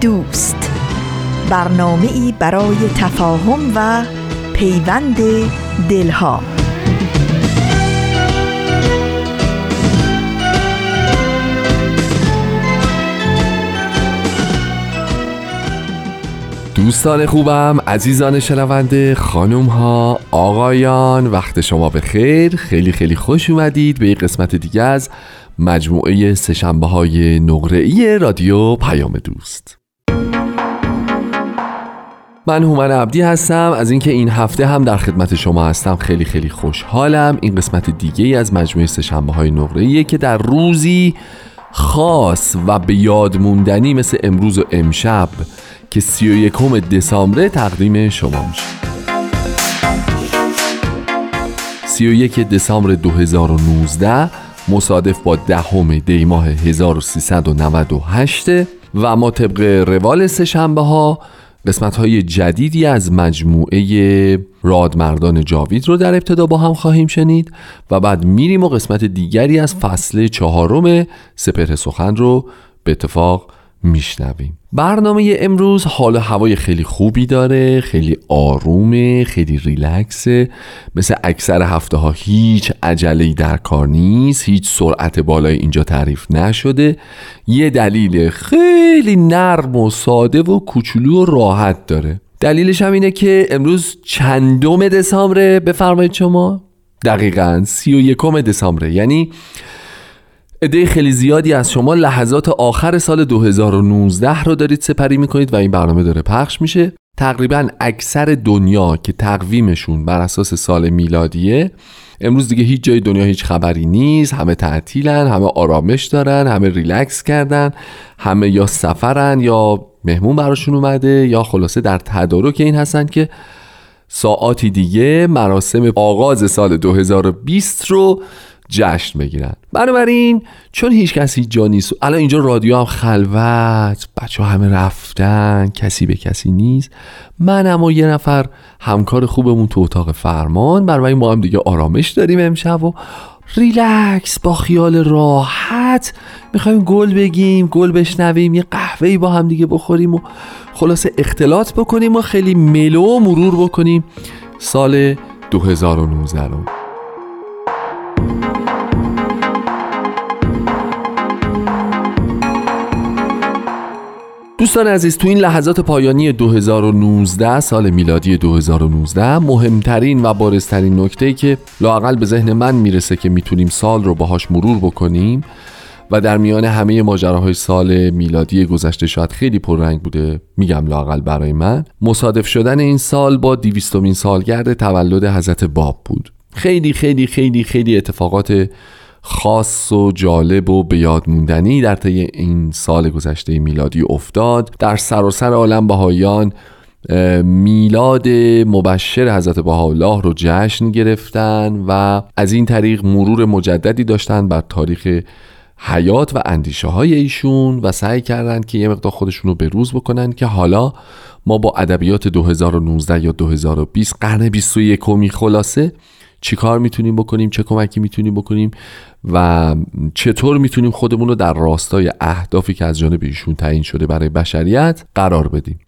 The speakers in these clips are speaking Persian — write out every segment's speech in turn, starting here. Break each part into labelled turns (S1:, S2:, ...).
S1: دوست. برنامه ای برای تفاهم و پیوند دلها.
S2: دوستان خوبم عزیزان شنونده خانم ها آقایان وقت شما به خیر خیلی خیلی خوش اومدید به یک قسمت دیگه از مجموعه سشنبه های نقره ای رادیو پیام دوست. من هومن عبدی هستم. از اینکه این هفته هم در خدمت شما هستم خیلی خیلی خوشحالم. این قسمت دیگه ای از مجموعه سشنبه های نقره که در روزی خاص و به یاد موندنی مثل امروز و امشب که سی و یکم دسامبر تقدیم شما میشه. سی و یک دسامبر 2019 مصادف با دهم دی ماه 1398 و ما طبق روال سهشنبه ها قسمت های جدیدی از مجموعه رادمردان جاوید رو در ابتدا با هم خواهیم شنید و بعد میریم و قسمت دیگری از فصل چهارم سپر سخن رو به اتفاق میشنویم. برنامه امروز حال هوای خیلی خوبی داره خیلی آرومه خیلی ریلکسه. مثل اکثر هفته ها هیچ عجله در کار نیست هیچ سرعت بالای اینجا تعریف نشده. یه دلیل خیلی نرم و ساده و کوچولو و راحت داره. دلیلش هم اینه که امروز چندم دسامبر بفرمایید شما. دقیقا سی و یکم دسامبره یعنی عده خیلی زیادی از شما لحظات آخر سال 2019 رو دارید سپری می‌کنید و این برنامه داره پخش میشه. تقریبا اکثر دنیا که تقویمشون بر اساس سال میلادیه امروز دیگه هیچ جای دنیا هیچ خبری نیست. همه تعطیلن همه آرامش دارن همه ریلکس کردن همه یا سفرن یا مهمون براشون اومده یا خلاصه در تدارک این هستن که ساعاتی دیگه مراسم آغاز سال 2020 رو جشن بگیرن. بنابراین چون هیچ کسی جا نیست الان اینجا رادیو هم خلوت بچه همه رفتن کسی به کسی نیست. من اما یه نفر همکار خوبمون تو اتاق فرمان بنابراین ما هم دیگه آرامش داریم امشب و ریلکس با خیال راحت. می‌خوایم گل بگیم گل بشنویم یه قهوهی با هم دیگه بخوریم و خلاصه اختلاط بکنیم و خیلی ملو مرور بکنیم. سال 2019 رو. دوستان عزیز تو این لحظات پایانی 2019 سال میلادی 2019 مهمترین و بارزترین نکته که لاقل به ذهن من می‌رسه که می‌تونیم سال رو باهاش مرور بکنیم و در میان همه ماجراهای سال میلادی گذشته شاید خیلی پررنگ بوده میگم لاقل برای من مصادف شدن این سال با دیویستمین سالگرد تولد حضرت باب بود. خیلی خیلی خیلی خیلی اتفاقات خاص و جالب و به یاد موندنی در طی این سال گذشته میلادی افتاد. در سراسر عالم بهایان میلاد مبشر حضرت بهاءالله رو جشن گرفتن و از این طریق مرور مجددی داشتن بر تاریخ حیات و اندیشه های ایشون و سعی کردند که یه مقدار خودشون رو به روز بکنن که حالا ما با ادبیات 2019 یا 2020 قرن 21 خلاصه چی کار می‌تونیم بکنیم؟ چه کمکی می‌تونیم بکنیم؟ و چطور می‌تونیم خودمون رو در راستای اهدافی که از جانب ایشون تعیین شده برای بشریت قرار بدیم؟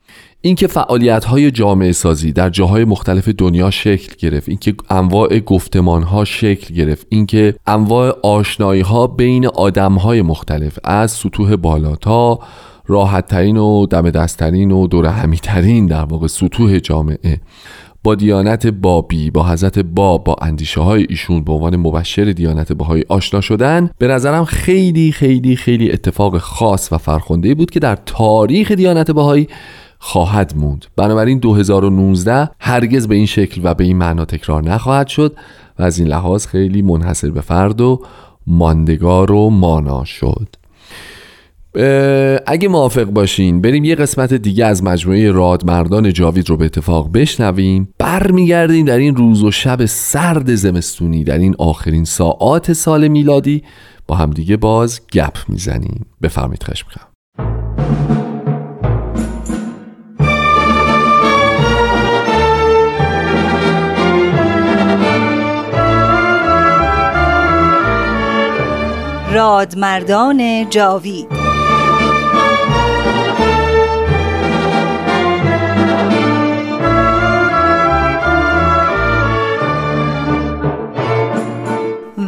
S2: اینکه فعالیت های جامعه سازی در جاهای مختلف دنیا شکل گرفت اینکه انواع گفتمان ها شکل گرفت اینکه انواع آشنایی ها بین آدم های مختلف از سطوح بالا تا راحت ترین و دم دستترین و دور همیترین در واقع سطوح جامعه. با دیانت بابی با حضرت باب با اندیشه های ایشون به عنوان مبشر دیانت بهایی آشنا شدن. به نظرم خیلی خیلی خیلی اتفاق خاص و فرخنده بود که در تاریخ دیانت بهایی خواهد موند. بنابراین 2019 هرگز به این شکل و به این معنا تکرار نخواهد شد و از این لحاظ خیلی منحصر به فرد و ماندگار و مانا شد. اگه موافق باشین بریم یه قسمت دیگه از مجموعه رادمردان جاوید رو به اتفاق بشنویم. برمیگردیم در این روز و شب سرد زمستونی در این آخرین ساعات سال میلادی. با همدیگه باز گپ می‌زنیم. بفرمید خشم می‌کنم.
S1: رادمردان جاوید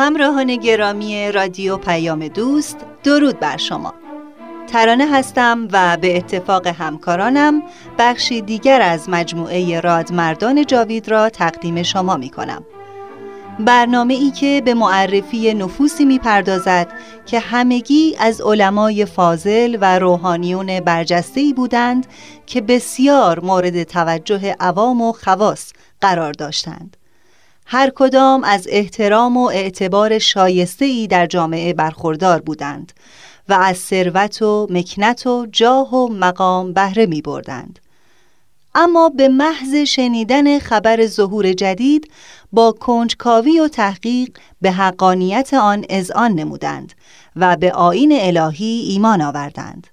S1: همراهان گرامی رادیو پیام دوست درود بر شما. ترانه هستم و به اتفاق همکارانم بخشی دیگر از مجموعه رادمردان جاوید را تقدیم شما می کنم. برنامه ای که به معرفی نفوسی می پردازد که همگی از علمای فاضل و روحانیون برجسته بودند که بسیار مورد توجه عوام و خواص قرار داشتند. هر کدام از احترام و اعتبار شایسته ای در جامعه برخوردار بودند و از ثروت و مکنت و جاه و مقام بهره می بردند. اما به محض شنیدن خبر ظهور جدید با کنجکاوی و تحقیق به حقانیت آن اذعان نمودند و به آین الهی ایمان آوردند.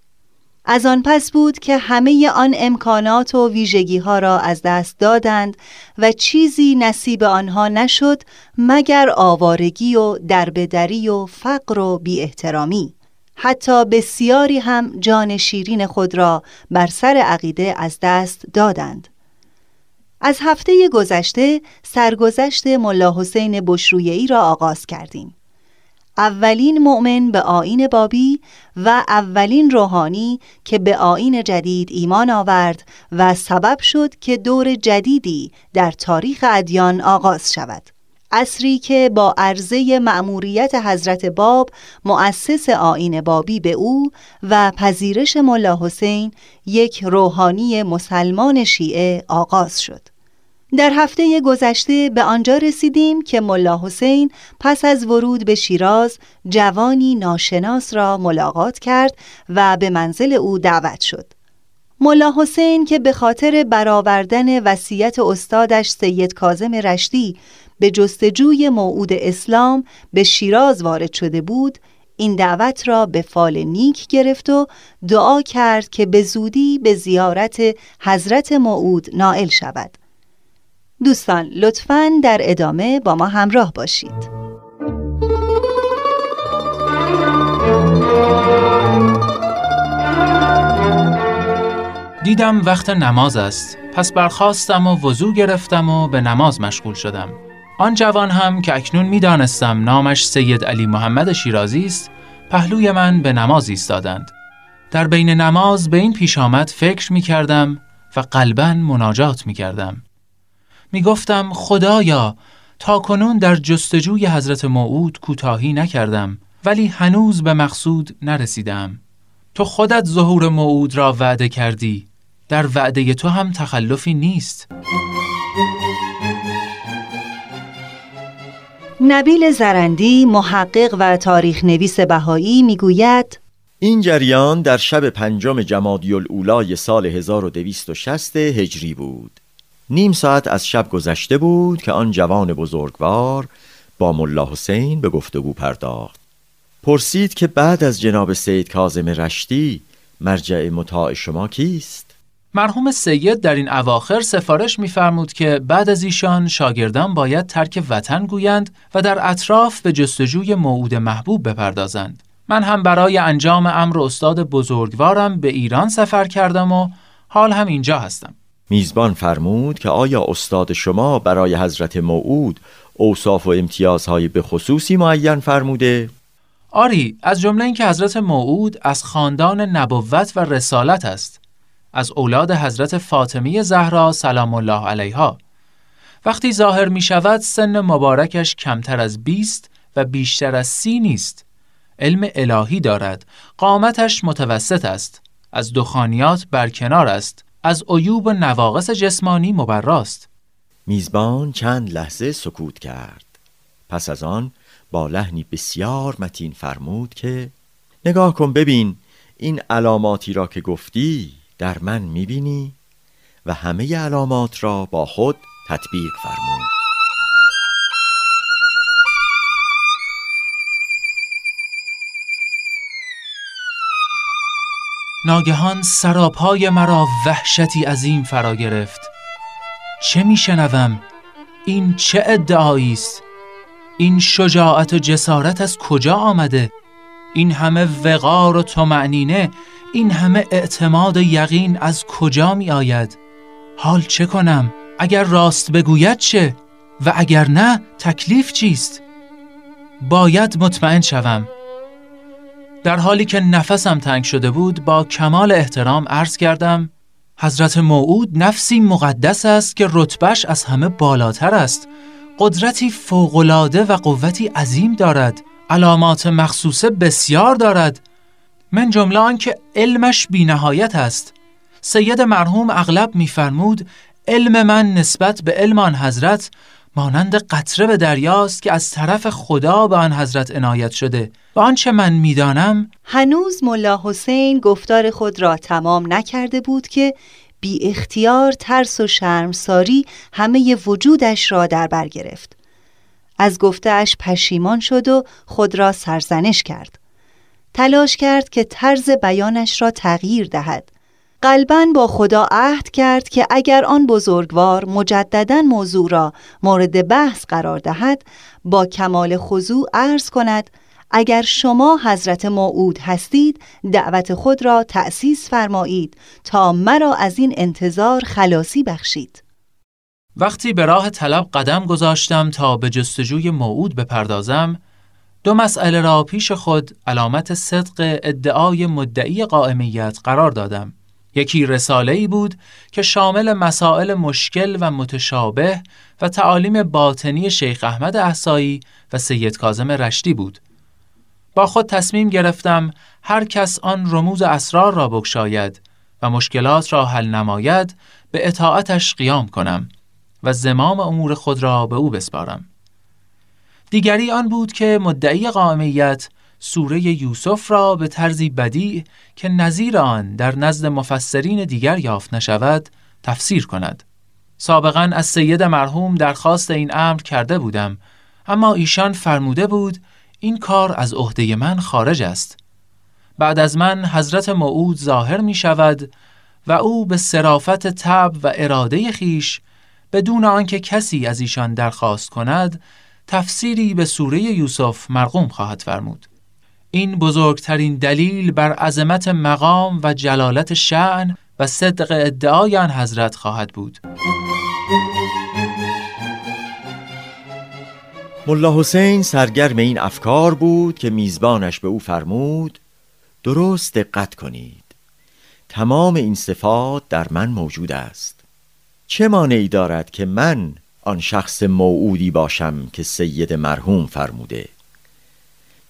S1: از آن پس بود که همه آن امکانات و ویژگی ها را از دست دادند و چیزی نصیب آنها نشد مگر آوارگی و دربدری و فقر و بی احترامی. حتی بسیاری هم جان شیرین خود را بر سر عقیده از دست دادند. از هفته گذشته سرگذشت ملا حسین بشرویهی را آغاز کردیم. اولین مؤمن به آین بابی و اولین روحانی که به آین جدید ایمان آورد و سبب شد که دور جدیدی در تاریخ ادیان آغاز شود. اصری که با عرضه مأموریت حضرت باب مؤسس آین بابی به او و پذیرش ملا حسین یک روحانی مسلمان شیعه آغاز شد. در هفته گذشته به آنجا رسیدیم که ملا حسین پس از ورود به شیراز جوانی ناشناس را ملاقات کرد و به منزل او دعوت شد. ملا حسین که به خاطر برآوردن وصیت استادش سید کازم رشتی به جستجوی موعود اسلام به شیراز وارد شده بود این دعوت را به فال نیک گرفت و دعا کرد که به زودی به زیارت حضرت موعود نائل شود دوستان لطفا در ادامه با ما همراه باشید.
S3: دیدم وقت نماز است. پس برخواستم و وضوع گرفتم و به نماز مشغول شدم. آن جوان هم که اکنون می‌دانستم نامش سید علی محمد شیرازی است پهلوی من به نماز ایستادند. در بین نماز به این پیش آمد فکر می کردم و قلبا مناجات می کردم می گفتم خدایا تا کنون در جستجوی حضرت موعود کوتاهی نکردم ولی هنوز به مقصود نرسیدم. تو خودت ظهور موعود را وعده کردی در وعده تو هم تخلفی نیست.
S1: نبیل زرندی محقق و تاریخ نویس بهایی می‌گوید
S4: این جریان در شب پنجم جمادی الاولای سال 1260 هجری بود. نیم ساعت از شب گذشته بود که آن جوان بزرگوار با ملا حسین به گفتگو پرداخت پرسید که بعد از جناب سید کازم رشتی مرجع مطاع شما کیست؟
S3: مرحوم سید در این اواخر سفارش می‌فرمود که بعد از ایشان شاگردان باید ترک وطن گویند و در اطراف به جستجوی موعود محبوب بپردازند. من هم برای انجام امر استاد بزرگوارم به ایران سفر کردم و حال هم اینجا هستم.
S4: میزبان فرمود که آیا استاد شما برای حضرت موعود اوصاف و امتیازهای به خصوصی معین فرموده؟
S3: آری از جمله اینکه حضرت موعود از خاندان نبوت و رسالت است. از اولاد حضرت فاطمی زهرا سلام الله علیها. وقتی ظاهر می شود سن مبارکش کمتر از بیست و بیشتر از سی نیست. علم الهی دارد. قامتش متوسط است. از دخانیات برکنار است. از عیوب و نواقص جسمانی مبراست.
S4: میزبان چند لحظه سکوت کرد. پس از آن با لحنی بسیار متین فرمود که نگاه کن ببین این علاماتی را که گفتی در من می‌بینی. و همه علامات را با خود تطبیق فرمود.
S3: ناگهان سراپای مرا وحشتی عظیم فرا گرفت. چه میشنوم این چه ادعایی است؟ این شجاعت و جسارت از کجا آمده؟ این همه وقار و تمعنینه این همه اعتماد و یقین از کجا می آید؟ حال چه کنم؟ اگر راست بگوید چه؟ و اگر نه تکلیف چیست؟ باید مطمئن شوم. در حالی که نفسم تنگ شده بود با کمال احترام عرض کردم حضرت موعود نفسی مقدس است که رتبش از همه بالاتر است. قدرتی فوقالعاده و قوتی عظیم دارد. علامات مخصوصه بسیار دارد. من جمله آن که علمش بینهایت است. سید مرحوم اغلب میفرمود علم من نسبت به علم آن حضرت مانند قطره به دریاست که از طرف خدا به آن حضرت عنایت شده. و آنچه من می‌دانم؟
S1: هنوز ملا حسین گفتار خود را تمام نکرده بود که بی اختیار ترس و شرمساری همه وجودش را در بر گرفت. از گفتهش پشیمان شد و خود را سرزنش کرد. تلاش کرد که طرز بیانش را تغییر دهد. قلبا با خدا عهد کرد که اگر آن بزرگوار مجددا موضوع را مورد بحث قرار دهد با کمال خضوع عرض کند اگر شما حضرت موعود هستید دعوت خود را تأسیس فرمایید تا مرا از این انتظار خلاصی بخشید.
S3: وقتی به راه طلب قدم گذاشتم تا به جستجوی موعود بپردازم دو مسئله را پیش خود علامت صدق ادعای مدعی قائمیت قرار دادم. یکی رساله ای بود که شامل مسائل مشکل و متشابه و تعالیم باطنی شیخ احمد احسایی و سید کازم رشتی بود با خود تصمیم گرفتم هر کس آن رموز اسرار را بگشاید و مشکلات را حل نماید به اطاعتش قیام کنم و زمام امور خود را به او بسپارم. دیگری آن بود که مدعی قائمیت سوره یوسف را به طرزی بدی که نظیر آن در نزد مفسرین دیگر یافت نشود تفسیر کند. سابقا از سید مرحوم درخواست این امر کرده بودم اما ایشان فرموده بود این کار از عهده من خارج است. بعد از من حضرت موعود ظاهر می شود و او به صرافت تب و اراده خیش بدون آنکه کسی از ایشان درخواست کند تفسیری به سوره یوسف مرقوم خواهد فرمود این بزرگترین دلیل بر عظمت مقام و جلالت شعن و صدق ادعای آن حضرت خواهد بود.
S4: ملا حسین سرگرم این افکار بود که میزبانش به او فرمود درست دقت کنید تمام این صفات در من موجود است. چه مانعی دارد که من آن شخص موعودی باشم که سید مرحوم فرموده؟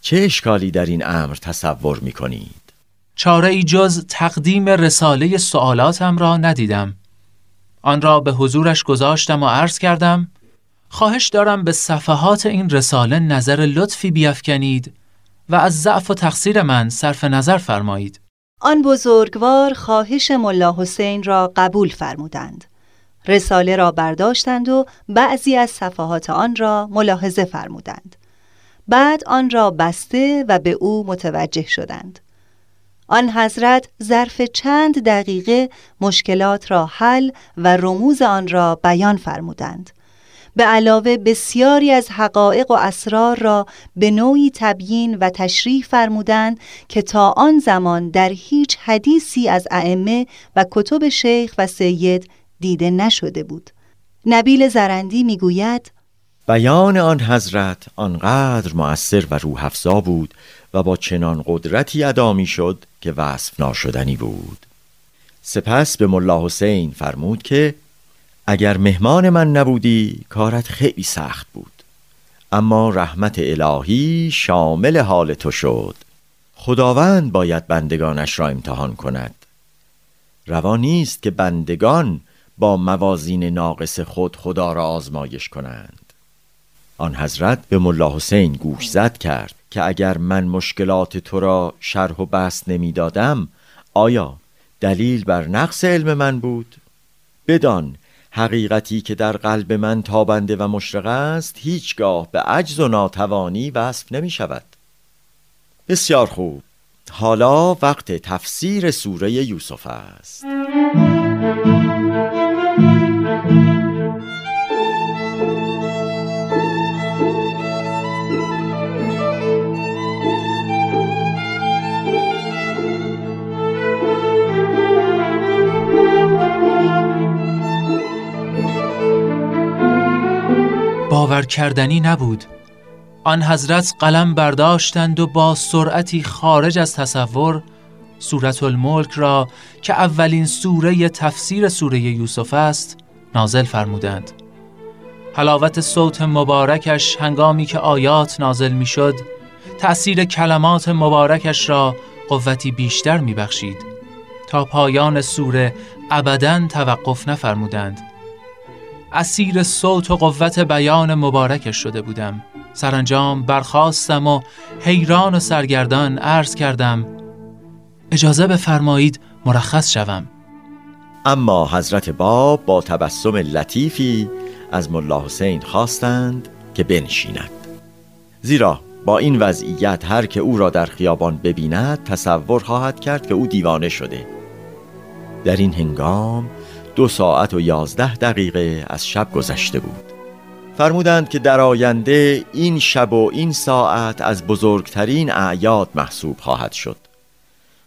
S4: چه اشکالی در این امر تصور می کنید؟
S3: چاره ای جز تقدیم رساله سوالاتم را ندیدم. آن را به حضورش گذاشتم و عرض کردم خواهش دارم به صفحات این رساله نظر لطفی بیافکنید و از ضعف و تقصیر من صرف نظر فرمایید.
S1: آن بزرگوار خواهش ملا حسین را قبول فرمودند. رساله را برداشتند و بعضی از صفحات آن را ملاحظه فرمودند. بعد آن را بسته و به او متوجه شدند. آن حضرت ظرف چند دقیقه مشکلات را حل و رموز آن را بیان فرمودند. به علاوه بسیاری از حقایق و اسرار را به نوعی تبیین و تشریح فرمودند که تا آن زمان در هیچ حدیثی از ائمه و کتب شیخ و سید دیده نشده بود. نبیل زرندی می‌گوید
S4: بیان آن حضرت آنقدر مؤثر و روح بود و با چنان قدرتی ادا شد که وصف ناشدنی بود. سپس به ملا حسین فرمود که اگر مهمان من نبودی کارت خیلی سخت بود. اما رحمت الهی شامل حال تو شد. خداوند باید بندگانش را امتحان کند. روا نیست که بندگان با موازین ناقص خود خدا را آزمایش کنند. آن حضرت به ملا حسین گوش زد کرد که اگر من مشکلات تو را شرح و بست نمی‌دادم آیا دلیل بر نقص علم من بود؟ بدان حقیقتی که در قلب من تابنده و مشرق است هیچگاه به عجز و ناتوانی وصف نمی شود بسیار خوب. حالا وقت تفسیر سوره یوسف است.
S3: باور کردنی نبود. آن حضرت قلم برداشتند و با سرعتی خارج از تصور سورت الملک را که اولین سوره تفسیر سوره یوسف است نازل فرمودند. حلاوت صوت مبارکش هنگامی که آیات نازل می‌شد تأثیر کلمات مبارکش را قوتی بیشتر میبخشید. تا پایان سوره ابدا توقف نفرمودند. اسیر صوت و قوت بیان مبارکش شده بودم. سرانجام برخواستم و حیران و سرگردان عرض کردم اجازه بفرمایید مرخص شوم.
S4: اما حضرت باب با تبسم لطیفی از ملا حسین خواستند که بنشیند. زیرا با این وضعیت هر که او را در خیابان ببیند تصور خواهد کرد که او دیوانه شده. در این هنگام دو ساعت و یازده دقیقه از شب گذشته بود. فرمودند که در آینده این شب و این ساعت از بزرگترین اعیاد محسوب خواهد شد.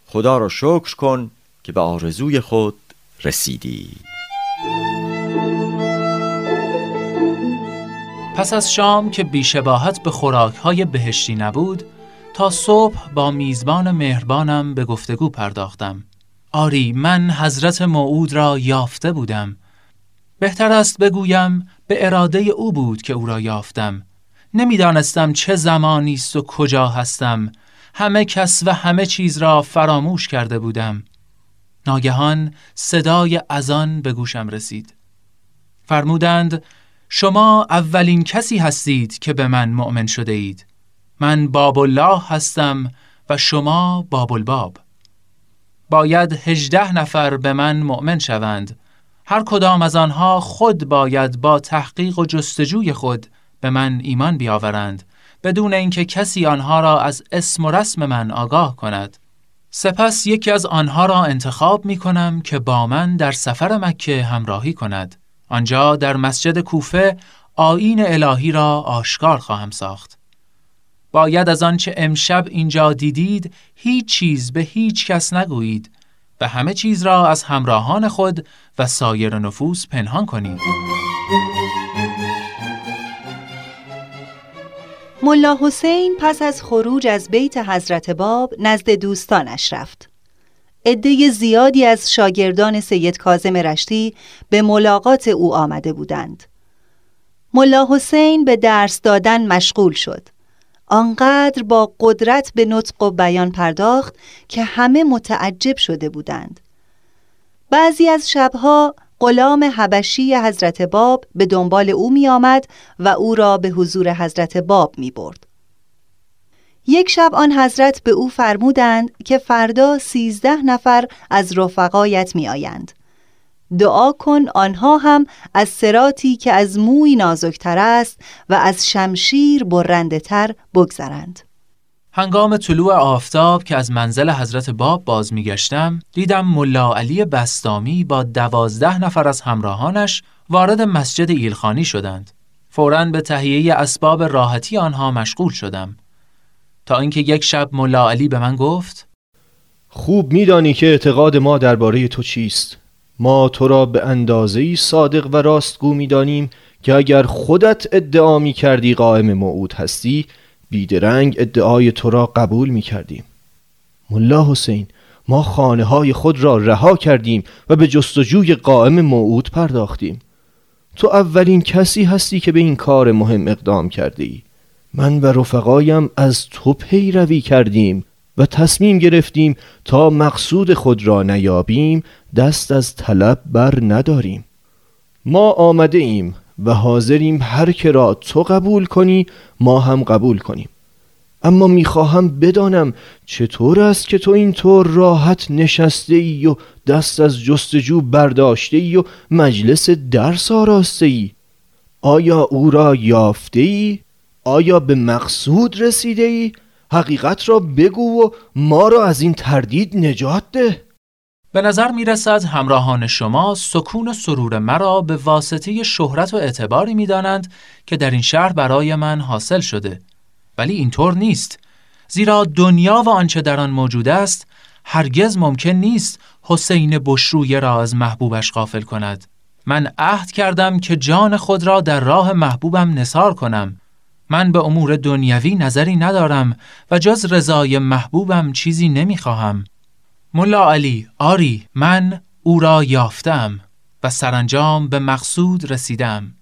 S4: خدا را شکر کن که به آرزوی خود رسیدی.
S3: پس از شام که بیشباهت به خوراکهای بهشتی نبود تا صبح با میزبان مهربانم به گفتگو پرداختم. آری من حضرت موعود را یافته بودم. بهتر است بگویم به اراده او بود که او را یافتم. نمی‌دانستم چه زمانی است و کجا هستم. همه کس و همه چیز را فراموش کرده بودم. ناگهان صدای اذان به گوشم رسید. فرمودند شما اولین کسی هستید که به من مؤمن شده اید. من باب الله هستم و شما باب الباب باید هجده نفر به من مؤمن شوند. هر کدام از آنها خود باید با تحقیق و جستجوی خود به من ایمان بیاورند بدون اینکه کسی آنها را از اسم و رسم من آگاه کند. سپس یکی از آنها را انتخاب می کنم که با من در سفر مکه همراهی کند. آنجا در مسجد کوفه آین الهی را آشکار خواهم ساخت. باید از آنچه امشب اینجا دیدید هیچ چیز به هیچ کس نگویید و همه چیز را از همراهان خود و سایر نفوس پنهان کنید.
S1: ملا حسین پس از خروج از بیت حضرت باب نزد دوستانش رفت. عده زیادی از شاگردان سید کازم رشتی به ملاقات او آمده بودند. ملا حسین به درس دادن مشغول شد. آنقدر با قدرت به نطق و بیان پرداخت که همه متعجب شده بودند بعضی از شبها غلام حبشی حضرت باب به دنبال او می آمد و او را به حضور حضرت باب می برد. یک شب آن حضرت به او فرمودند که فردا سیزده نفر از رفقایت می آیند. دعا کن آنها هم از سراتی که از موی نازکتر است و از شمشیر برنده تر بگذرند
S3: هنگام طلوع آفتاب که از منزل حضرت باب باز میگشتم دیدم ملا علی بستامی با دوازده نفر از همراهانش وارد مسجد ایلخانی شدند. فوراً به تهیه اسباب راحتی آنها مشغول شدم. تا اینکه یک شب ملا علی به من گفت
S5: خوب میدانی که اعتقاد ما درباره تو چیست ما تو را به اندازه صادق و راستگو می‌دانیم که اگر خودت ادعا می کردی قائم موعود هستی بیدرنگ ادعای تو را قبول می کردیم ملا حسین ما خانه های خود را رها کردیم و به جستجوی قائم موعود پرداختیم. تو اولین کسی هستی که به این کار مهم اقدام کرده ای من و رفقایم از تو پیروی کردیم و تصمیم گرفتیم تا مقصود خود را نیابیم دست از طلب بر نداریم ما آمده ایم و حاضریم هر که را تو قبول کنی ما هم قبول کنیم اما می‌خواهم بدانم چطور است که تو اینطور راحت نشسته ای و دست از جستجو برداشته ای و مجلس درس آراسته ای آیا او را یافته ای؟ آیا به مقصود رسیده ای؟ حقیقت را بگو و ما را از این تردید نجات ده
S3: به نظر می رسد همراهان شما سکون و سرور مرا به واسطه شهرت و اعتباری می دانند که در این شهر برای من حاصل شده. ولی اینطور نیست. زیرا دنیا و آنچه در آن موجود است هرگز ممکن نیست حسین بشرویه را از محبوبش غافل کند. من عهد کردم که جان خود را در راه محبوبم نصار کنم. من به امور دنیوی نظری ندارم و جز رضای محبوبم چیزی نمی‌خواهم. ملا علی آری من او را یافتم و سرانجام به مقصود رسیدم.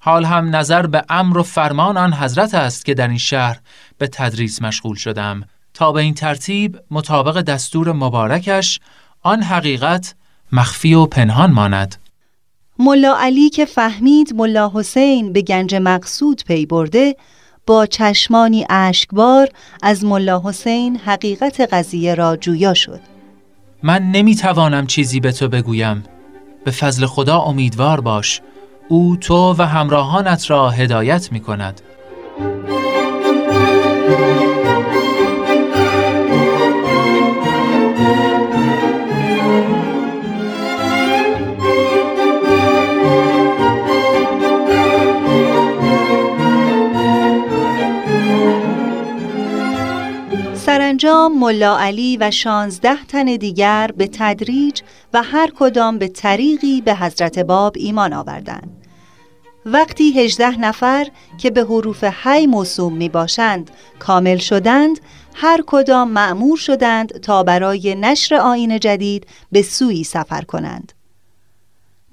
S3: حال هم نظر به امر و فرمان آن حضرت است که در این شهر به تدریس مشغول شدم تا به این ترتیب مطابق دستور مبارکش آن حقیقت مخفی و پنهان ماند.
S1: ملا علی که فهمید ملا حسین به گنج مقصود پی برده با چشمانی اشکبار از ملا حسین حقیقت قضیه را جویا شد.
S3: من نمی‌توانم چیزی به تو بگویم. به فضل خدا امیدوار باش. او تو و همراهانت را هدایت می کند
S1: سرانجام ملا علی و شانزده تن دیگر به تدریج و هر کدام به طریقی به حضرت باب ایمان آوردند. وقتی هجده نفر که به حروف حی موسوم می باشند کامل شدند هر کدام معمور شدند تا برای نشر آین جدید به سوی سفر کنند.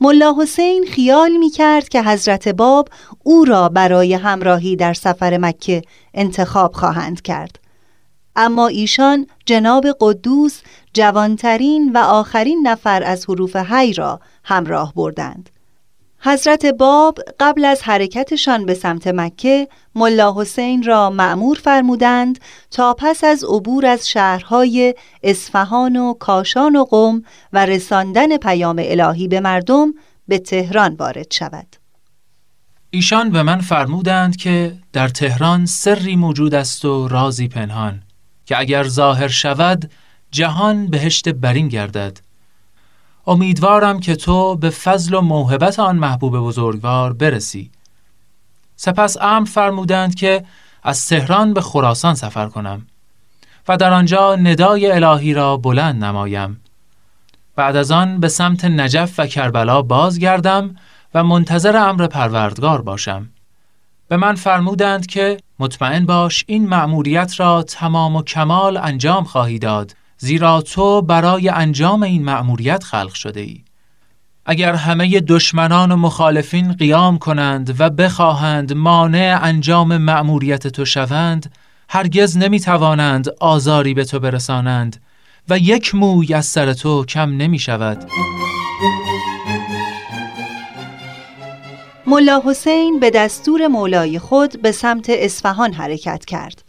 S1: ملا حسین خیال می کرد که حضرت باب او را برای همراهی در سفر مکه انتخاب خواهند کرد. اما ایشان جناب قدوس جوانترین و آخرین نفر از حروف هی را همراه بردند. حضرت باب قبل از حرکتشان به سمت مکه ملا حسین را معمور فرمودند تا پس از عبور از شهرهای اصفهان و کاشان و قم و رساندن پیام الهی به مردم به تهران وارد شود.
S3: ایشان به من فرمودند که در تهران سری موجود است و رازی پنهان که اگر ظاهر شود جهان بهشت برین گردد. امیدوارم که تو به فضل و موهبت آن محبوب بزرگوار برسی. سپس امر فرمودند که از تهران به خراسان سفر کنم و در آنجا ندای الهی را بلند نمایم. بعد از آن به سمت نجف و کربلا بازگردم و منتظر امر پروردگار باشم. به من فرمودند که مطمئن باش این مأموریت را تمام و کمال انجام خواهی داد زیرا تو برای انجام این مأموریت خلق شده ای. اگر همه دشمنان و مخالفین قیام کنند و بخواهند مانع انجام مأموریت تو شوند هرگز نمی توانند آزاری به تو برسانند و یک موی از سر تو کم نمی شود.
S1: ملا حسین به دستور مولای خود به سمت اصفهان حرکت کرد.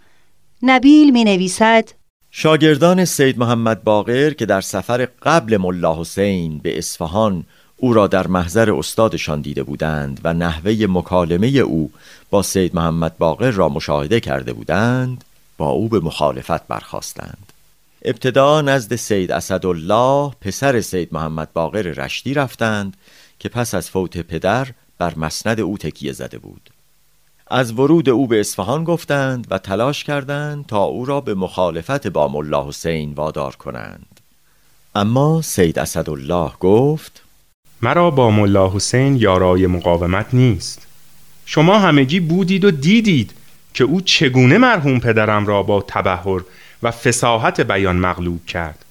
S1: نبیل می نویسد
S4: شاگردان سید محمد باقر که در سفر قبل ملا حسین به اصفهان او را در محضر استادشان دیده بودند و نحوه مکالمه او با سید محمد باقر را مشاهده کرده بودند با او به مخالفت برخواستند ابتدا نزد سید اسدالله پسر سید محمد باقر رشتی رفتند که پس از فوت پدر بر مسند او تکیه زده بود. از ورود او به اصفهان گفتند و تلاش کردند تا او را به مخالفت با ملا حسین وادار کنند. اما سید اسدالله گفت
S6: مرا با ملا حسین یارای مقاومت نیست. شما همگی بودید و دیدید که او چگونه مرحوم پدرم را با تبهر و فساحت بیان مغلوب کرد.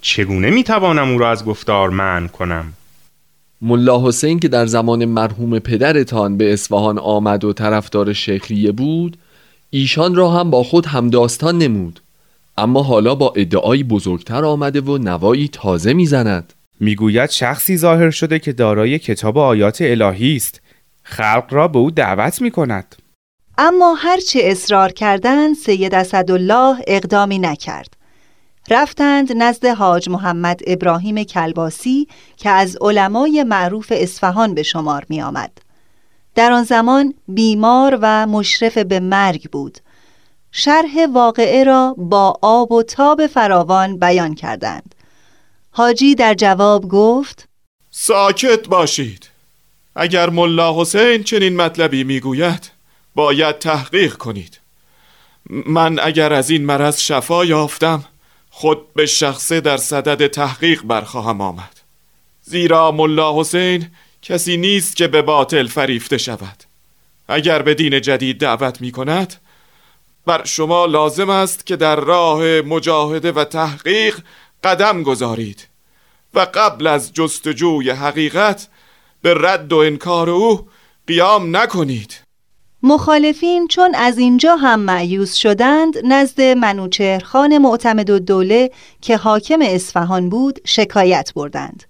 S6: چگونه می‌توانم او را از گفتار من کنم؟
S2: ملا حسین که در زمان مرحوم پدرتان به اصفهان آمد و طرفدار شیخیه بود ایشان را هم با خود همداستان نمود. اما حالا با ادعایی بزرگتر آمده و نوایی تازه می‌زند.
S7: می‌گوید شخصی ظاهر شده که دارای کتاب آیات الهی است. خلق را به او دعوت می کند
S1: اما هرچه اصرار کردند سید اسدالله اقدامی نکرد. رفتند نزد حاج محمد ابراهیم کلباسی که از علمای معروف اصفهان به شمار می آمد. در آن زمان بیمار و مشرف به مرگ بود. شرح واقعه را با آب و تاب فراوان بیان کردند. حاجی در جواب گفت
S8: ساکت باشید. اگر ملا حسین چنین مطلبی می‌گوید باید تحقیق کنید. من اگر از این مرض شفا یافتم خود به شخصه در صدد تحقیق برخواهم آمد. زیرا ملا حسین کسی نیست که به باطل فریفته شود. اگر به دین جدید دعوت می کند بر شما لازم است که در راه مجاهده و تحقیق قدم گذارید و قبل از جستجوی حقیقت به رد و انکار او قیام نکنید.
S1: مخالفین چون از اینجا هم معیوز شدند نزد منوچهرخان معتمد و دوله که حاکم اصفهان بود شکایت بردند.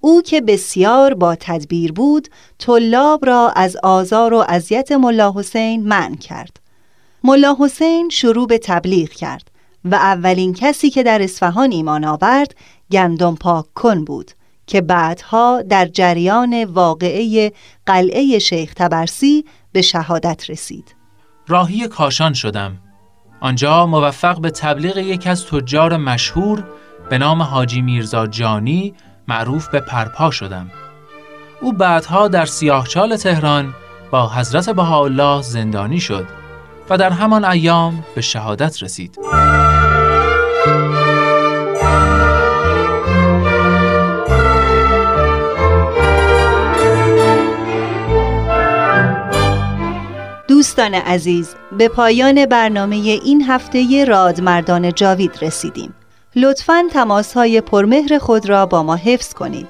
S1: او که بسیار با تدبیر بود طلاب را از آزار و اذیت ملا حسین منع کرد. ملا حسین شروع به تبلیغ کرد و اولین کسی که در اصفهان ایمان آورد گندم پاک کن بود. که بعدها در جریان واقعه قلعه شیخ تبرسی به شهادت رسید.
S3: راهی کاشان شدم. آنجا موفق به تبلیغ یکی از تجار مشهور به نام حاجی میرزا جانی معروف به پرپا شدم. او بعدها در سیاهچال تهران با حضرت بهاءالله زندانی شد و در همان ایام به شهادت رسید.
S1: دوستان عزیز به پایان برنامه این هفته رادمردان جاوید رسیدیم. لطفا تماس های پرمهر خود را با ما حفظ کنید.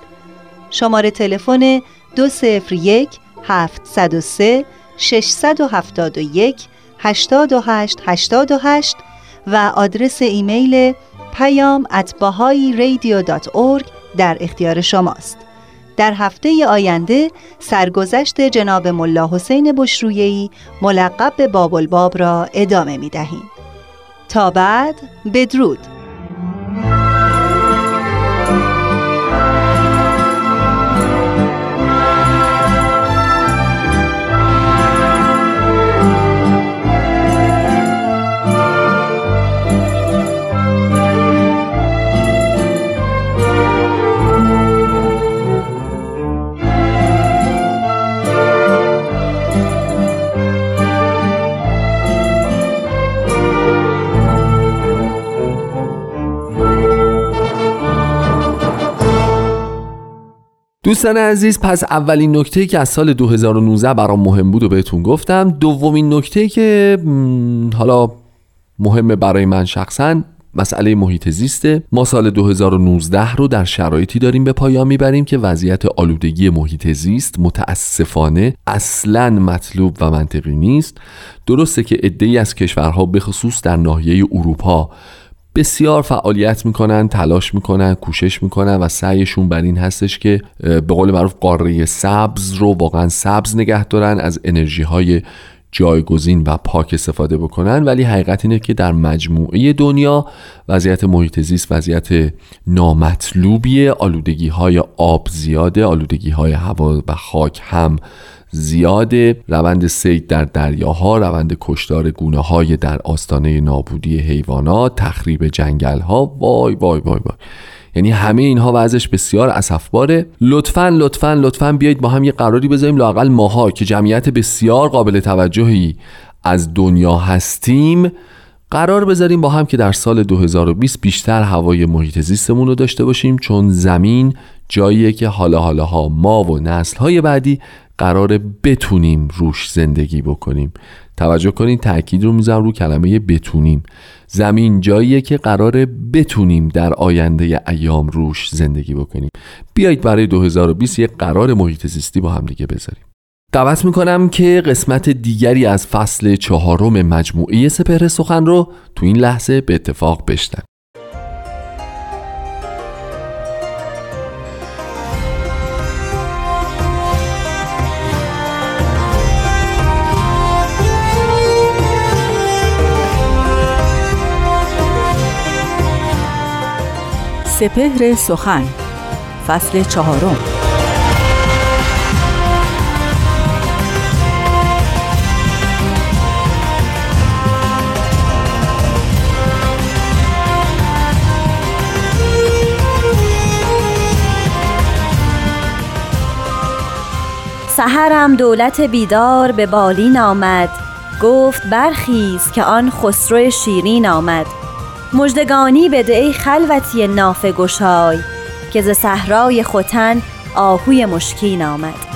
S1: شماره تلفن 201 703 671 828 88 و آدرس ایمیل پیام اتباهایی در اختیار شماست. در هفته آینده سرگذشت جناب ملا حسین بشرویهی ملقب به باب را ادامه می دهیم. تا بعد بدرود
S2: دوستان عزیز پس اولین نکته که از سال 2019 برام مهم بود و بهتون گفتم دومین نکته که حالا مهمه برای من شخصا مسئله محیط زیسته. ما سال 2019 رو در شرایطی داریم به پایان می‌بریم که وضعیت آلودگی محیط زیست متاسفانه اصلا مطلوب و منطقی نیست. درسته که عدهای از کشورها به خصوص در ناحیه اروپا بسیار فعالیت می‌کنن تلاش می‌کنن کوشش می‌کنن و سعیشون بر این هستش که به قول معروف قاره سبز رو واقعا سبز نگه دارن از انرژی های جایگزین و پاک استفاده بکنن. ولی حقیقت اینه که در مجموعه دنیا وضعیت محیط زیست وضعیت نامطلوبی آلودگی های آب زیاده آلودگی های هوا و خاک هم زیاده روند سید در دریاها روند کشتار گونه های در آستانه نابودی حیوانات تخریب جنگل ها وای وای وای وای. یعنی همه اینها وضعش بسیار اسفباره. لطفا لطفا لطفا بیایید با هم یه قراری بذاریم لاقل ماها که جمعیت بسیار قابل توجهی از دنیا هستیم قرار بذاریم با هم که در سال 2020 بیشتر هوای محیط زیستمون رو داشته باشیم چون زمین جاییه که حالا حالا ها ما و نسل های بعدی قرار بتونیم روش زندگی بکنیم. توجه کنید تاکید رو می‌ذارم رو کلمه بتونیم. زمین جاییه که قرار بتونیم در آینده ایام روش زندگی بکنیم. بیایید برای 2020 یک قرار محیط زیستی با هم دیگه بذاریم. دعوت می‌کنم که قسمت دیگری از فصل چهارم مجموعه سپهر سخن رو تو این لحظه به اتفاق بشتن
S9: سپهر سخن فصل چهارم.
S10: سهرم دولت بیدار به بالین آمد گفت برخیز که آن خسرو شیرین آمد. مجدگانی بده ای خلوتی نافه گشای که ز صحرای خوتن آهوی مشکین آمد.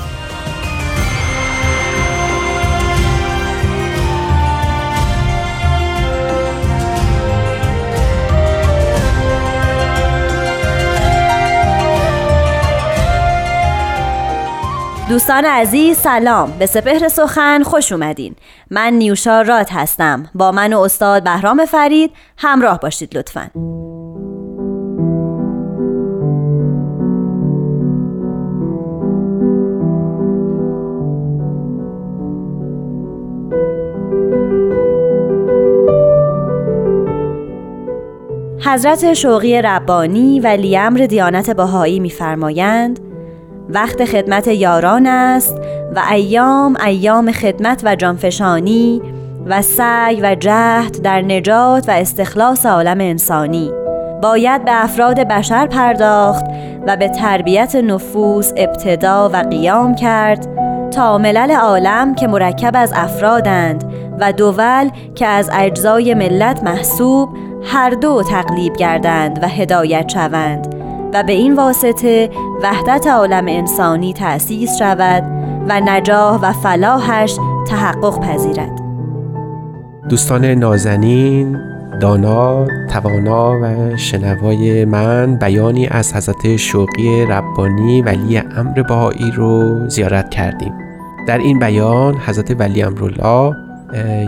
S10: دوستان عزیز سلام. به سپهر سخن خوش اومدین. من نیوشا رات هستم. با من و استاد بهرام فرید همراه باشید لطفا. حضرت شوقی ربانی و لیمر دیانت بهایی میفرمایند وقت خدمت یاران است و ایام ایام خدمت و جانفشانی و سعی و جهد در نجات و استخلاص عالم انسانی. باید به افراد بشر پرداخت و به تربیت نفوس ابتدا و قیام کرد تا ملل عالم که مرکب از افرادند و دول که از اجزای ملت محسوب هر دو تقلیب گردند و هدایت شوند. و به این واسطه وحدت عالم انسانی تأسیس شود و نجاح و فلاحش تحقق پذیرد.
S11: دوستان نازنین دانا، توانا و شنوای من بیانی از حضرت شوقی ربانی ولی امر بهایی رو زیارت کردیم. در این بیان حضرت ولی امرالله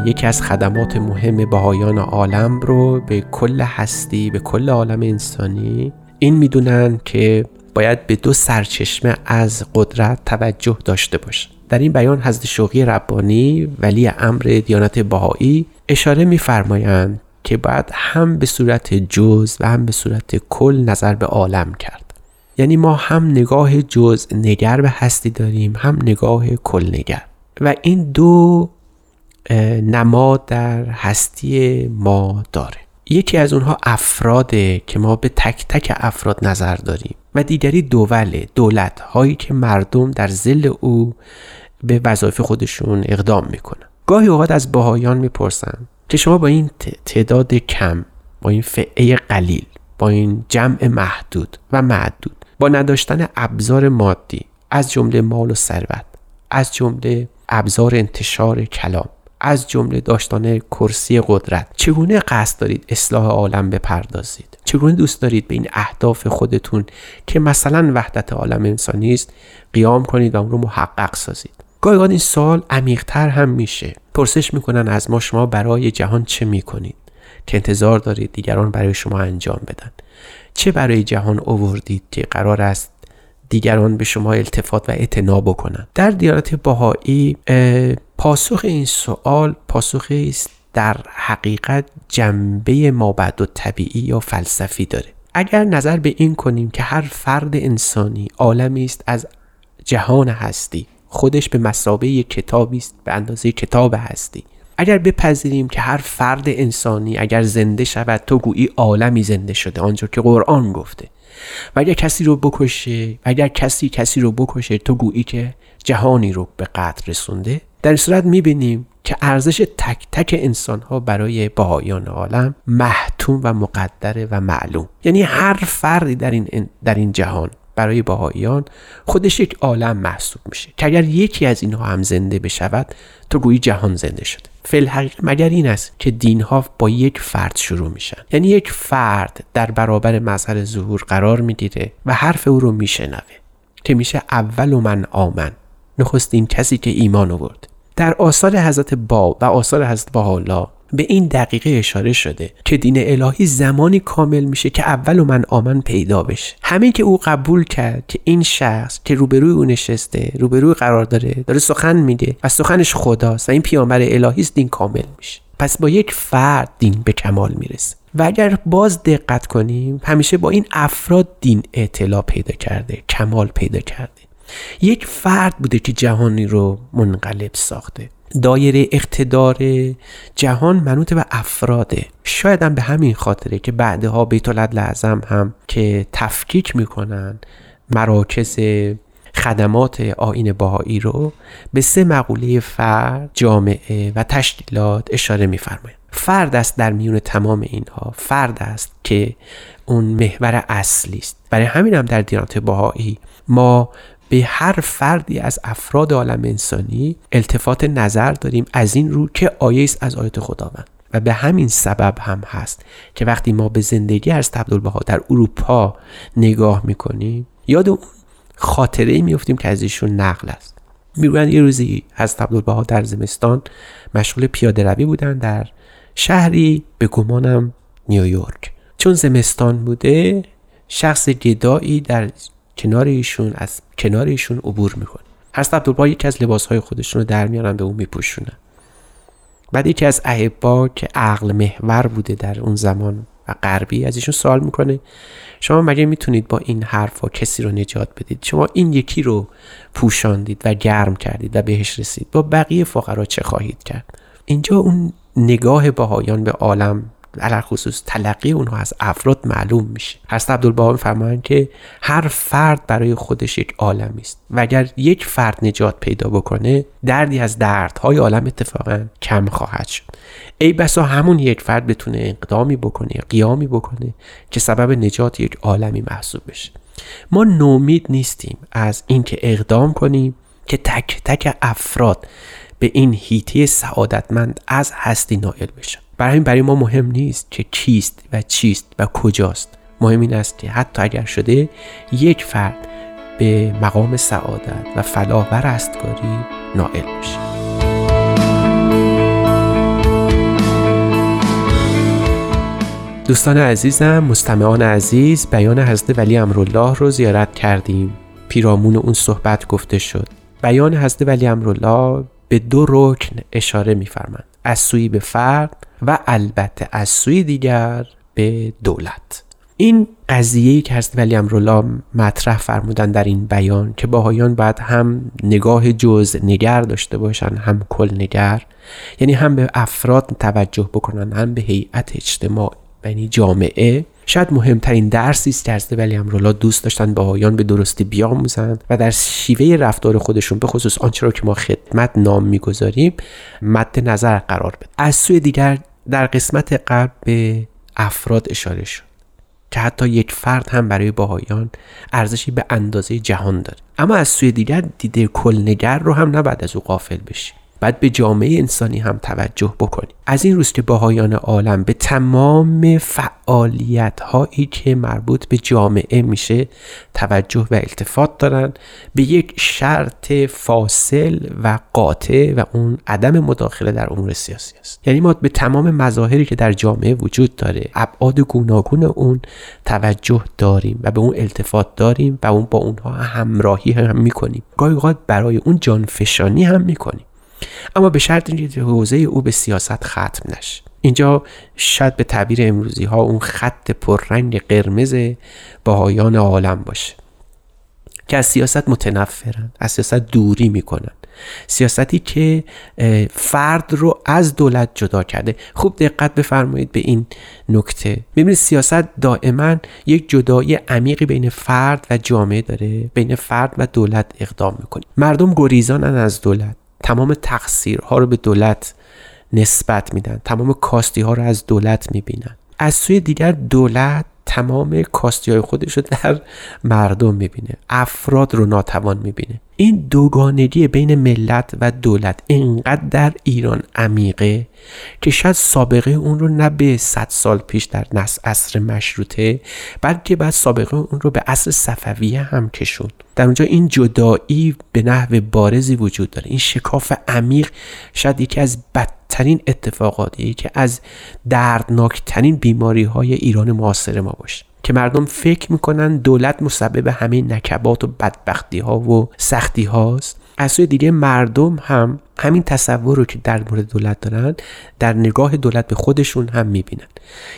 S11: یکی از خدمات مهم بهایان عالم رو به کل هستی به کل عالم انسانی این می‌دونن که باید به دو سرچشمه از قدرت توجه داشته باشه. در این بیان حضرت شوقی ربانی ولی امر دیانت بهایی اشاره میفرمایند که باید هم به صورت جز و هم به صورت کل نظر به عالم کرد. یعنی ما هم نگاه جز نگر به هستی داریم هم نگاه کل نگر. و این دو نماد در هستی ما داره. یکی از اونها افراده که ما به تک تک افراد نظر داریم و دیگری دوله دولت هایی که مردم در زل او به وظایف خودشون اقدام می‌کنن. گاهی اوقات از باهایان می‌پرسن که شما با این تعداد کم با این فعه قلیل با این جمع محدود و معدود با نداشتن ابزار مادی از جمله مال و ثروت از جمله ابزار انتشار کلام از جمله داشتن کرسی قدرت. چگونه قصد دارید اصلاح عالم بپردازید؟ چگونه دوست دارید به این اهداف خودتون که مثلا وحدت عالم انسانی است قیام کنید و اون رو محقق سازید؟ گاهی این سال عمیقتر هم میشه. پرسش می‌کنن از ما شما برای جهان چه می‌کنید؟ که انتظار دارید دیگران برای شما انجام بدن. چه برای جهان اووردید که قرار است دیگران به شما التفات و اعتنا بکنند در دیانت باهایی پاسخ این سوال پاسخی است در حقیقت جنبه مابعد و طبیعی یا فلسفی داره. اگر نظر به این کنیم که هر فرد انسانی عالمی است از جهان هستی خودش به مسابه کتابی است به اندازه کتاب هستی. اگر بپذیریم که هر فرد انسانی اگر زنده شود تو گویی عالمی زنده شده آنجا که قرآن گفته. و اگر کسی رو بکشه و اگر کسی کسی رو بکشه تو گویی که جهانی رو به قتل رسونده. در این صورت می‌بینیم که ارزش تک تک انسان ها برای بهایان عالم محتوم و مقدره و معلوم. یعنی هر فردی در این, در این جهان برای بهاییان خودش یک عالم محسوب میشه که اگر یکی از اینها هم زنده بشود تو گویی جهان زنده شده. فل حقیقت مگر این است که دین ها با یک فرد شروع میشن؟ یعنی یک فرد در برابر مظهر ظهور قرار می‌گیره و حرف او رو میشنوه که میشه اول و من آمن نخستین کسی که ایمان آورد. در آثار حضرت با و آثار حضرت باحالا به این دقیقه اشاره شده که دین الهی زمانی کامل میشه که اول و من آمن پیدا بشه. همین که او قبول کرد که این شخص که روبروی او نشسته روبروی قرار داره داره سخن میده و سخنش خداست و این پیامبر الهی است دین کامل میشه. پس با یک فرد دین به کمال می‌رسه. و اگر باز دقت کنیم همیشه با این افراد دین اطلاع پیدا کرده کمال پیدا کرده. یک فرد بوده که جهانی رو منقلب ساخته. دایره اقتدار جهان منوط به افراده. شاید هم به همین خاطره که بعدها بیت لازم هم که تفکیک می‌کنن مراکز خدمات آین باهایی رو به سه مقوله فرد، جامعه و تشکیلات اشاره میفرمایند. فرد است در میون تمام اینها. فرد است که اون محور اصلی است. برای همین هم در دیانت باهایی ما به هر فردی از افراد عالم انسانی التفات نظر داریم از این رو که آیه است از آیات خداوند. و به همین سبب هم هست که وقتی ما به زندگی از عبدالبها در اروپا نگاه می‌کنیم یاد اون خاطره میفتیم که از ایشون نقل است. می‌گویند یه روزی از عبدالبها در زمستان مشغول پیاده روی بودن در شهری به گمانم نیویورک. چون زمستان بوده شخص گدایی در کنار ایشون از کنار ایشون عبور می‌کنه. هست عبدالبا یکی از لباسهای خودشون رو در میارن به اون میپوشونن. بعد یکی از احبا که عقل محور بوده در اون زمان و غربی از ایشون سوال می‌کنه شما مگه می‌تونید با این حرفا کسی رو نجات بدید؟ شما این یکی رو پوشاندید و گرم کردید و بهش رسید. با بقیه فقرا چه خواهید کرد؟ اینجا اون نگاه بهایان به عالم علر خصوص تلقی اونها از افراد معلوم میشه. حضرت عبدالبها میفرمایند که هر فرد برای خودش یک عالمی است. و اگر یک فرد نجات پیدا بکنه دردی از دردهای عالم اتفاقا کم خواهد شد. ای بسا همون یک فرد بتونه اقدامی بکنه قیامی بکنه که سبب نجات یک عالمی محسوب بشه. ما نومید نیستیم از اینکه اقدام کنیم که تک تک افراد به این هیته سعادتمند از هستی نائل بشن. برای برای ما مهم نیست که کیست و چیست و کجاست. مهم این است که حتی اگر شده یک فرد به مقام سعادت و فلاح و رستگاری نائل بشه. دوستان عزیزم مستمعان عزیز بیان حضرت ولی امرالله رو زیارت کردیم. پیرامون اون صحبت گفته شد. بیان حضرت ولی امرالله به دو رکن اشاره میفرمند از سوی به فرد و البته از سوی دیگر به دولت. این قضیه که هست ولی امرولا مطرح فرمودن در این بیان که باهایان باید هم نگاه جز نگر داشته باشن هم کل نگر یعنی هم به افراد توجه بکنن هم به هیئت اجتماع یعنی جامعه. شاید مهمترین درسی است که حضرت ولی امرولا دوست داشتن باهایان به درستی بیاموزند و در شیوه رفتار خودشون به خصوص آنچه را که ما خدمت نام می‌گذاریم مد نظر قرار بده از سوی دیگر در قسمت قبل به افراد اشاره شد که حتی یک فرد هم برای باهایان ارزشی به اندازه جهان داره. اما از سوی دیگر دیده کلنگر رو هم نباید از او قافل بشیم باید به جامعه انسانی هم توجه بکنیم. از این روز که باهایان عالم به تمام فعالیت هایی که مربوط به جامعه میشه توجه و التفات دارن به یک شرط فاصل و قاطع و اون عدم مداخله در امور سیاسی است. یعنی ما به تمام مظاهری که در جامعه وجود داره ابعاد گوناگون اون توجه داریم و به اون التفات داریم و اون با اونها همراهی هم می‌کنیم. گاهی اوقات برای اون جانفشانی هم می‌کنیم. اما به شرط اینکه حوزه او به سیاست ختم نشه اینجا شاید به تعبیر امروزی ها اون خط پررنگ قرمز باهایان عالم باشه که از سیاست متنفرن از سیاست دوری می‌کنن سیاستی که فرد رو از دولت جدا کرده. خوب دقت بفرمایید به این نکته. ببینید سیاست دائما یک جدایی عمیقی بین فرد و جامعه داره بین فرد و دولت اقدام می‌کنه. مردم گریزانن از دولت. تمام تقصیرها رو به دولت نسبت میدن. تمام کاستی ها رو از دولت می‌بینن. از سوی دیگر دولت تمام کاستی های خودش رو در مردم می‌بینه. افراد رو ناتوان می‌بینه. این دوگانگی بین ملت و دولت اینقدر در ایران عمیقه که شاید سابقه اون رو نه به صد سال پیش در نس عصر مشروطه بلکه بعد سابقه اون رو به عصر صفویه هم کشون در اونجا این جدایی به نحو بارزی وجود داره. این شکاف عمیق شاید یکی از بدترین اتفاقاتی که از دردناکترین بیماری های ایران معاصر ما باشه. که مردم فکر می‌کنن دولت مسبب همه نکبات و بدبختی ها و سختی هاست از سوی دیگه مردم هم همین تصور رو که در مورد دولت دارن در نگاه دولت به خودشون هم می‌بینن.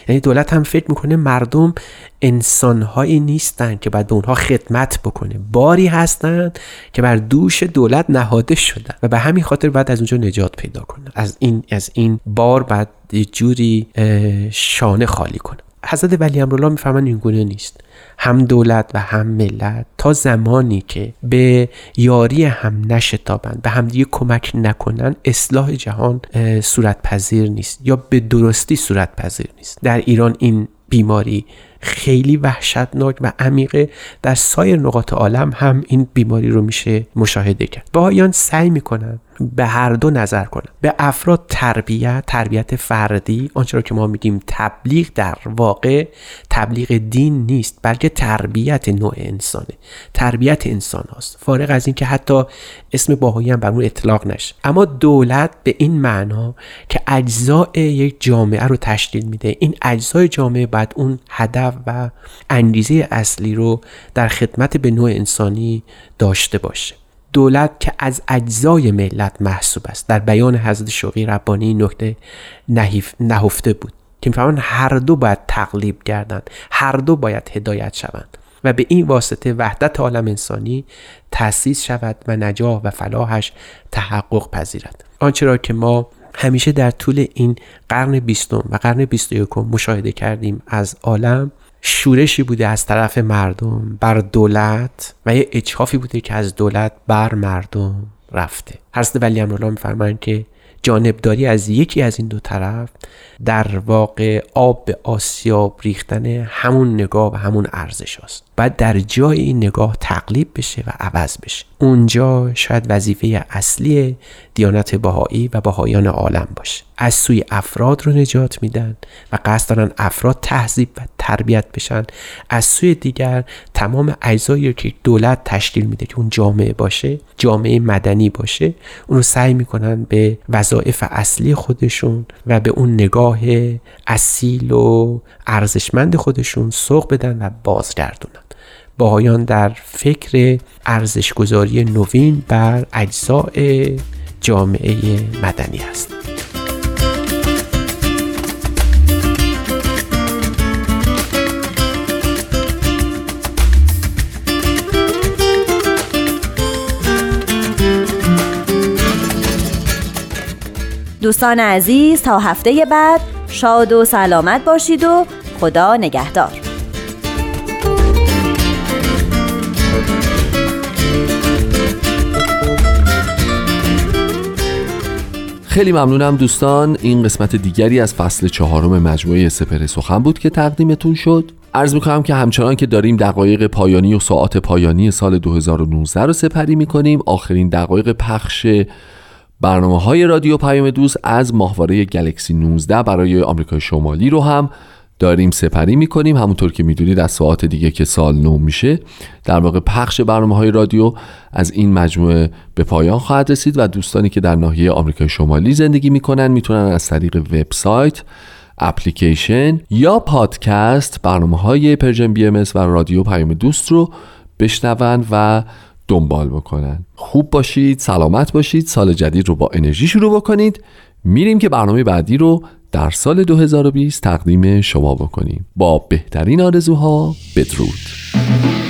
S11: یعنی دولت هم فکر می‌کنه مردم انسانهایی نیستن که باید به اونها خدمت بکنه. باری هستن که بر دوش دولت نهاده شدن و به همین خاطر باید از اونجا نجات پیدا کنن. از این از این بار بعد جوری شانه خالی کنه حضرت ولی امرالله می‌فهمن این گونه نیست. هم دولت و هم ملت تا زمانی که به یاری هم نشتابند به همدیگه کمک نکنن اصلاح جهان صورت پذیر نیست یا به درستی صورت پذیر نیست. در ایران این بیماری خیلی وحشتناک و عمیقه. در سایر نقاط عالم هم این بیماری رو میشه مشاهده کرد. بهایان سعی می‌کنن به هر دو نظر کنن به افراد تربیت تربیت فردی آنچه را که ما میگیم تبلیغ در واقع تبلیغ دین نیست بلکه تربیت نوع انسانه. تربیت انسان هاست. فارغ از اینکه حتی اسم باهایی هم بر اون اطلاق نشه. اما دولت به این معنا که اجزای یک جامعه رو تشکیل میده. این اجزای جامعه بعد اون هدف و انگیزه اصلی رو در خدمت به نوع انسانی داشته باشه. دولت که از اجزای ملت محسوب است. در بیان حضرت شوقی ربانی نکته نهفته بود که می‌فهمن هر دو باید تقلیب گردند هر دو باید هدایت شوند و به این واسطه وحدت عالم انسانی تأسیس شود و نجاح و فلاحش تحقق پذیرد. آنچه را که ما همیشه در طول این قرن بیستم و قرن بیست و مشاهده کردیم از عالم شورشی بوده از طرف مردم بر دولت و یه اچافی بوده که از دولت بر مردم رفته. حضرت ولی امرالله میفرمایند که جانبداری از یکی از این دو طرف در واقع آب به آسیاب ریختن همون نگاه و همون ارزش است باید در جای این نگاه تقلیب بشه و عوض بشه. اونجا شاید وظیفه اصلی دیانت بهایی و بهایان عالم باشه. از سوی افراد رو نجات میدن و قصد دارن افراد تهذیب و تربیت بشن. از سوی دیگر تمام اجزایی که دولت تشکیل میده که اون جامعه باشه جامعه مدنی باشه اون رو سعی می‌کنن به وظایف اصلی خودشون و به اون نگاه اصیل و ارزشمند خودشون سوق بدن و بازگردونن. باهایان در فکر ارزشگذاری نوین بر اجزاء جامعه مدنی است
S10: دوستان عزیز تا هفته بعد شاد و سلامت باشید و خدا نگهدار.
S2: خیلی ممنونم دوستان. این قسمت دیگری از فصل چهارم مجموعه سپر سخن بود که تقدیمتون شد. عرض می‌کنم که همچنان که داریم دقایق پایانی و ساعات پایانی سال 2019 رو سپری می‌کنیم. آخرین دقایق پخش برنامه های رادیو پیام دوست از ماهواره گلکسی 19 برای آمریکای شمالی رو هم داریم سپری می‌کنیم. همونطور که می‌دونید از ساعت دیگه که سال نو میشه در واقع پخش برنامه های رادیو از این مجموعه به پایان خواهد رسید و دوستانی که در ناحیه آمریکای شمالی زندگی می‌کنن می‌تونن از طریق وبسایت اپلیکیشن یا پادکست برنامه های Persian BMS و رادیو پیام دوست رو بشنوند و دنبال بکنن. خوب باشید سلامت باشید سال جدید رو با انرژی شروع بکنید. میریم که برنامه بعدی رو در سال 2020 تقدیم شما بکنیم. با بهترین آرزوها بدرود.